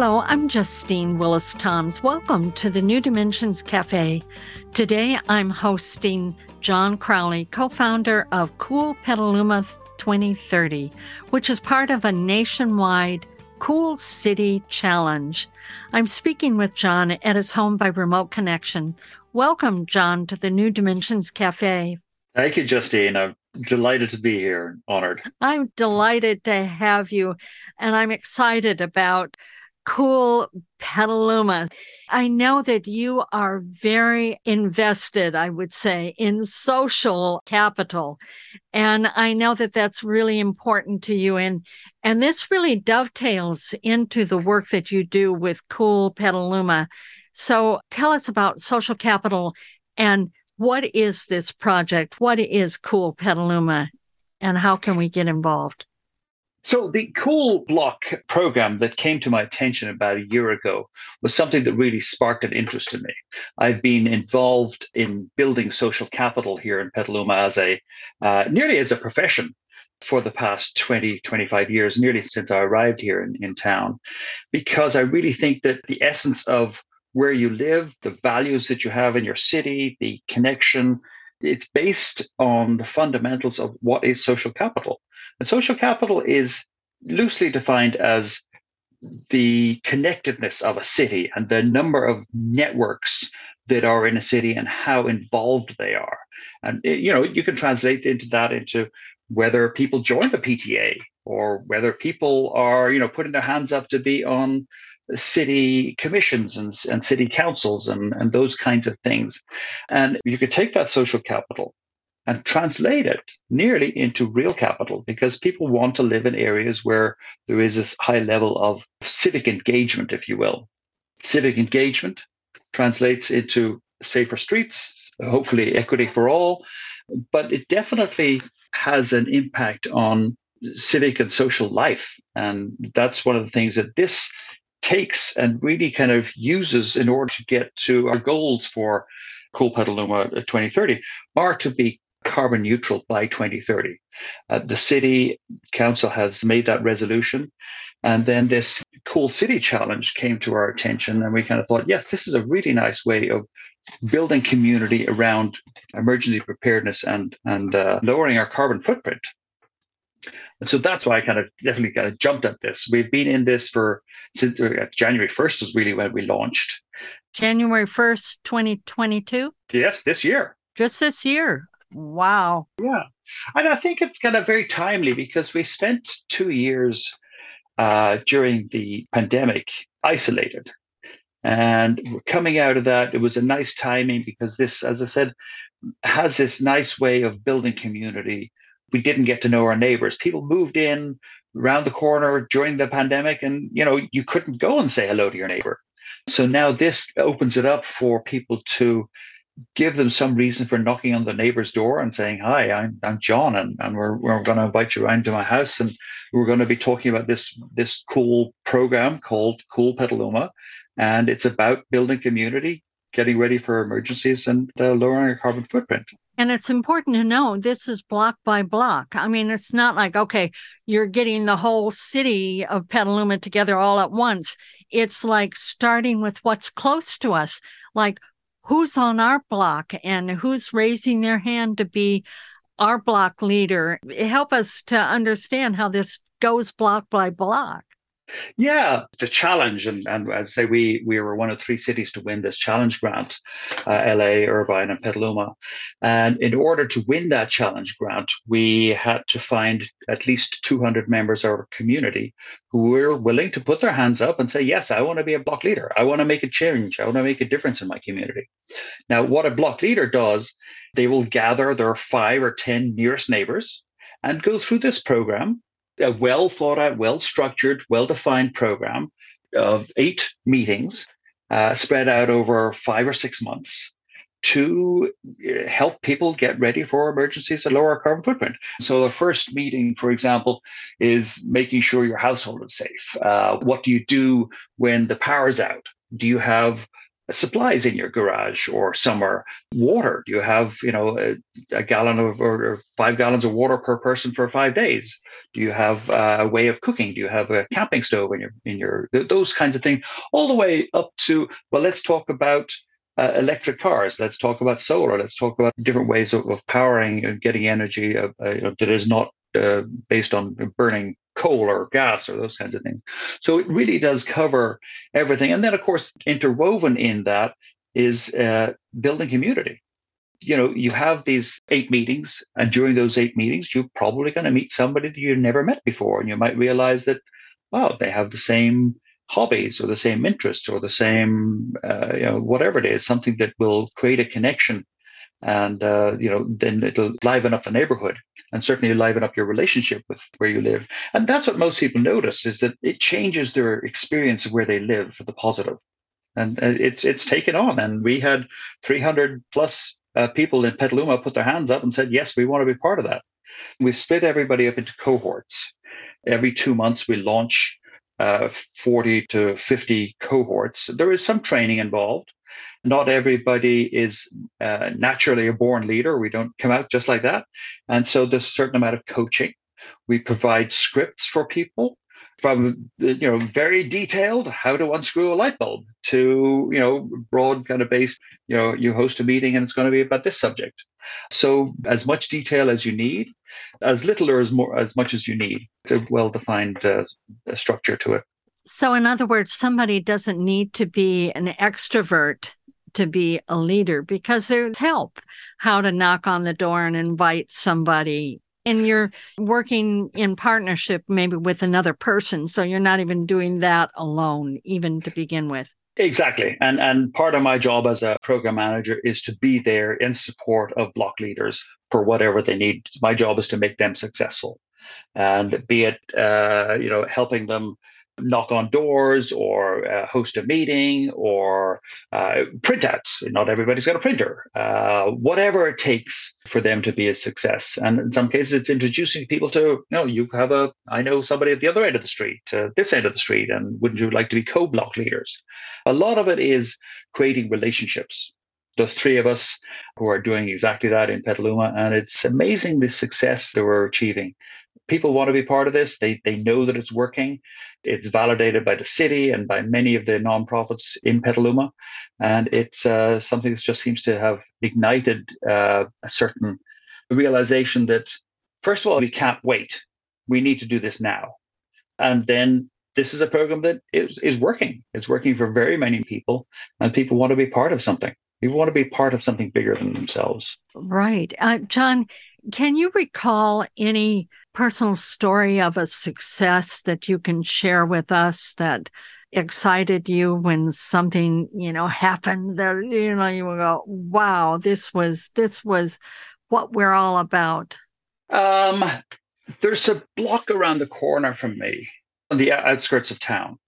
Hello, I'm Justine Willis Toms. Welcome to the New Dimensions Cafe. Today I'm hosting John Crowley, co founder of Cool Petaluma 2030, which is part of a nationwide Cool City Challenge. I'm speaking with John at his home by remote connection. Welcome, John, to the New Dimensions Cafe. Thank you, Justine. I'm delighted to be here, honored. I'm delighted to have you, and I'm excited about cool Petaluma. I know that you are very invested, I would say, in social capital. And I know that that's really important to you. And, and this really dovetails into the work that you do with Cool Petaluma. So tell us about social capital and what is this project? What is Cool Petaluma? And how can we get involved? So the Cool Block program that came to my attention about a year ago was something that really sparked an interest in me. I've been involved in building social capital here in Petaluma as a uh, nearly as a profession for the past 20, 25 years, nearly since I arrived here in, in town, because I really think that the essence of where you live, the values that you have in your city, the connection, it's based on the fundamentals of what is social capital. And social capital is loosely defined as the connectedness of a city and the number of networks that are in a city and how involved they are. And eh, you know, you can translate into that into whether people join the PTA or whether people are, you know, putting their hands up to be on city commissions and, and city councils and, and those kinds of things. And you could take that social capital and translate it nearly into real capital because people want to live in areas where there is a high level of civic engagement, if you will. Civic engagement translates into safer streets, hopefully equity for all, but it definitely has an impact on civic and social life. And that's one of the things that this takes and really kind of uses in order to get to our goals for Cool Petaluma 2030 are to be carbon neutral by 2030. Uh, the city council has made that resolution. And then this Cool City Challenge came to our attention, and we kind of thought, yes, this is a really nice way of building community around emergency preparedness and and uh, lowering our carbon footprint. And so that's why I kind of definitely kind of jumped at this. We've been in this for since uh, January 1st was really when we launched. January 1st, 2022? Yes, this year. Just this year. Wow. Yeah. And I think it's kind of very timely because we spent two years uh, during the pandemic isolated. And coming out of that, it was a nice timing because this, as I said, has this nice way of building community. We didn't get to know our neighbors. People moved in around the corner during the pandemic, and you know, you couldn't go and say hello to your neighbor. So now this opens it up for people to give them some reason for knocking on the neighbor's door and saying, Hi, I'm, I'm John, and, and we're, we're going to invite you around to my house. And we're going to be talking about this, this cool program called Cool Petaluma. And it's about building community, getting ready for emergencies, and uh, lowering our carbon footprint. And it's important to know this is block by block. I mean, it's not like, okay, you're getting the whole city of Petaluma together all at once. It's like starting with what's close to us. Like, who's on our block and who's raising their hand to be our block leader. Help us to understand how this goes block by block. Yeah, the challenge, and, and I'd say we we were one of three cities to win this challenge grant, uh, LA, Irvine, and Petaluma. And in order to win that challenge grant, we had to find at least 200 members of our community who were willing to put their hands up and say, "Yes, I want to be a block leader. I want to make a change. I want to make a difference in my community." Now, what a block leader does, they will gather their five or ten nearest neighbors and go through this program a well thought out, well structured, well defined program of eight meetings uh, spread out over five or six months to uh, help people get ready for emergencies and lower carbon footprint. So the first meeting, for example, is making sure your household is safe. Uh, what do you do when the power's out? Do you have supplies in your garage or somewhere? Water? Do you have, you know, a, a gallon of or, five gallons of water per person for five days? Do you have a way of cooking? Do you have a camping stove in your in your those kinds of things? All the way up to well, let's talk about uh, electric cars. Let's talk about solar. Let's talk about different ways of, of powering and getting energy uh, uh, that is not uh, based on burning coal or gas or those kinds of things. So it really does cover everything. And then, of course, interwoven in that is uh, building community. You know, you have these eight meetings, and during those eight meetings, you're probably going to meet somebody that you've never met before, and you might realize that, wow, they have the same hobbies or the same interests or the same uh, you know whatever it is something that will create a connection and uh, you know then it'll liven up the neighborhood and certainly liven up your relationship with where you live and that's what most people notice is that it changes their experience of where they live for the positive and uh, it's it's taken on and we had 300 plus uh, people in petaluma put their hands up and said yes we want to be part of that we've split everybody up into cohorts every two months we launch uh, 40 to 50 cohorts. There is some training involved. Not everybody is uh, naturally a born leader. We don't come out just like that. And so there's a certain amount of coaching. We provide scripts for people from you know very detailed how to unscrew a light bulb to you know broad kind of based you know you host a meeting and it's going to be about this subject so as much detail as you need as little or as more as much as you need a well defined uh, structure to it so in other words somebody doesn't need to be an extrovert to be a leader because there's help. How to knock on the door and invite somebody. And you're working in partnership maybe with another person so you're not even doing that alone even to begin with. Exactly. And and part of my job as a program manager is to be there in support of block leaders for whatever they need. My job is to make them successful and be it uh, you know helping them knock on doors or uh, host a meeting or uh, printouts. Not everybody's got a printer. Uh, whatever it takes for them to be a success. And in some cases, it's introducing people to, you know, you have a, I know somebody at the other end of the street, uh, this end of the street, and wouldn't you like to be co-block leaders? A lot of it is creating relationships. There's three of us who are doing exactly that in Petaluma, and it's amazing the success that we're achieving people want to be part of this. They they know that it's working. It's validated by the city and by many of the nonprofits in Petaluma, and it's uh, something that just seems to have ignited uh, a certain realization that first of all we can't wait. We need to do this now, and then this is a program that is is working. It's working for very many people, and people want to be part of something. People want to be part of something bigger than themselves. Right, uh, John. Can you recall any personal story of a success that you can share with us that excited you when something, you know, happened that, you know, you go, wow, this was, this was what we're all about? Um, there's a block around the corner from me on the outskirts of town.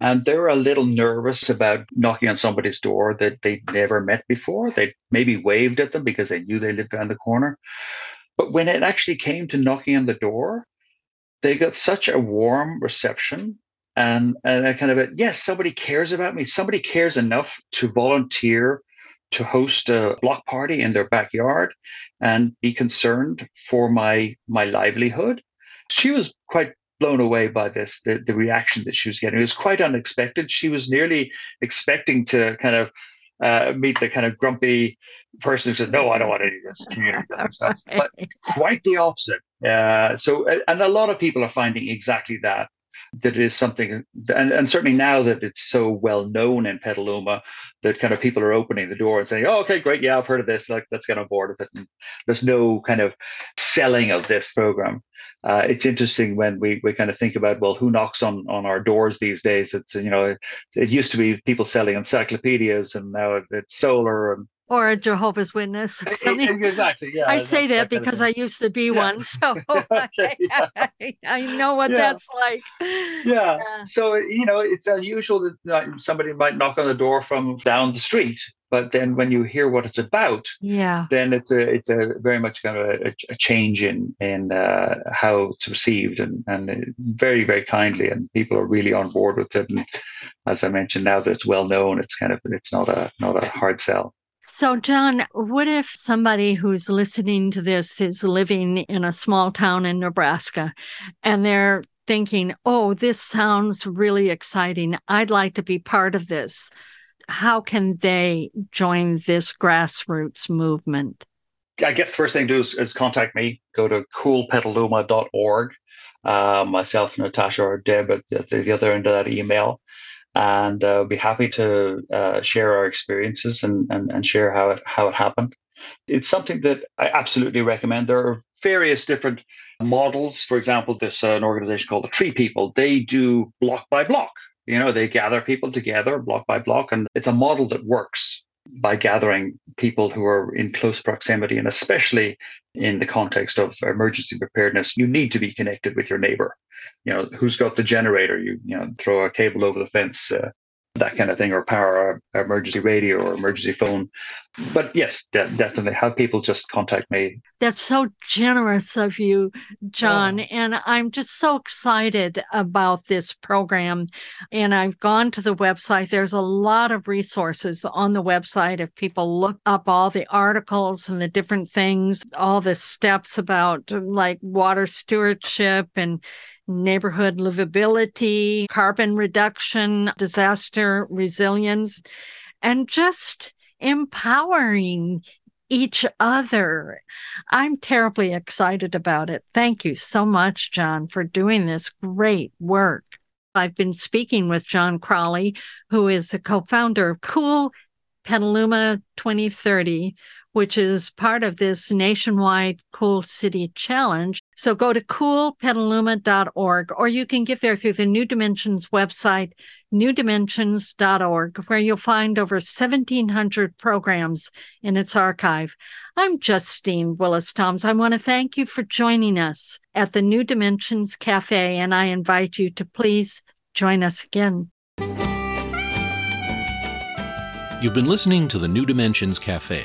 And they were a little nervous about knocking on somebody's door that they'd never met before. They maybe waved at them because they knew they lived around the corner. But when it actually came to knocking on the door, they got such a warm reception. And, and I kind of, a, yes, somebody cares about me. Somebody cares enough to volunteer to host a block party in their backyard and be concerned for my my livelihood. She was quite blown away by this, the, the reaction that she was getting. It was quite unexpected. She was nearly expecting to kind of uh, meet the kind of grumpy person who said, "No, I don't want any of this community stuff." But quite the opposite. Uh, so, and a lot of people are finding exactly that. That is something, and, and certainly now that it's so well known in Petaluma, that kind of people are opening the door and saying, "Oh, okay, great, yeah, I've heard of this. Like, let's get on board with it." And there's no kind of selling of this program uh, it's interesting when we, we kind of think about well who knocks on on our doors these days it's you know it, it used to be people selling encyclopedias and now it's solar and or a Jehovah's Witness. Something. Exactly. Yeah. I say that, that because I used to be yeah. one, so okay, yeah. I, I, know what yeah. that's like. Yeah. So you know, it's unusual that somebody might knock on the door from down the street, but then when you hear what it's about, yeah, then it's a it's a very much kind of a, a change in in uh, how it's received and and very very kindly, and people are really on board with it. And as I mentioned, now that it's well known, it's kind of it's not a not a hard sell. So, John, what if somebody who's listening to this is living in a small town in Nebraska and they're thinking, oh, this sounds really exciting. I'd like to be part of this. How can they join this grassroots movement? I guess the first thing to do is, is contact me. Go to coolpetaluma.org. Uh, myself, Natasha, or Deb at the other end of that email and uh, be happy to uh, share our experiences and, and, and share how it, how it happened. It's something that I absolutely recommend. There are various different models. For example, there's an organization called the Tree People. They do block by block. You know, they gather people together block by block, and it's a model that works by gathering people who are in close proximity and especially in the context of emergency preparedness you need to be connected with your neighbor. You know who's got the generator? You you know throw a cable over the fence uh, that kind of thing, or power our emergency radio or emergency phone. But yes, de- definitely have people just contact me. That's so generous of you, John. And I'm just so excited about this program. And I've gone to the website. There's a lot of resources on the website if people look up all the articles and the different things, all the steps about like water stewardship and neighborhood livability, carbon reduction, disaster resilience, and just empowering each other. I'm terribly excited about it. Thank you so much, John, for doing this great work. I've been speaking with John Crowley, who is the co founder of Cool Petaluma 2030, which is part of this nationwide Cool City Challenge. So go to coolpetaluma.org, or you can get there through the New Dimensions website, newdimensions.org, where you'll find over 1,700 programs in its archive. I'm Justine Willis Toms. I want to thank you for joining us at the New Dimensions Cafe, and I invite you to please join us again. You've been listening to the New Dimensions Cafe.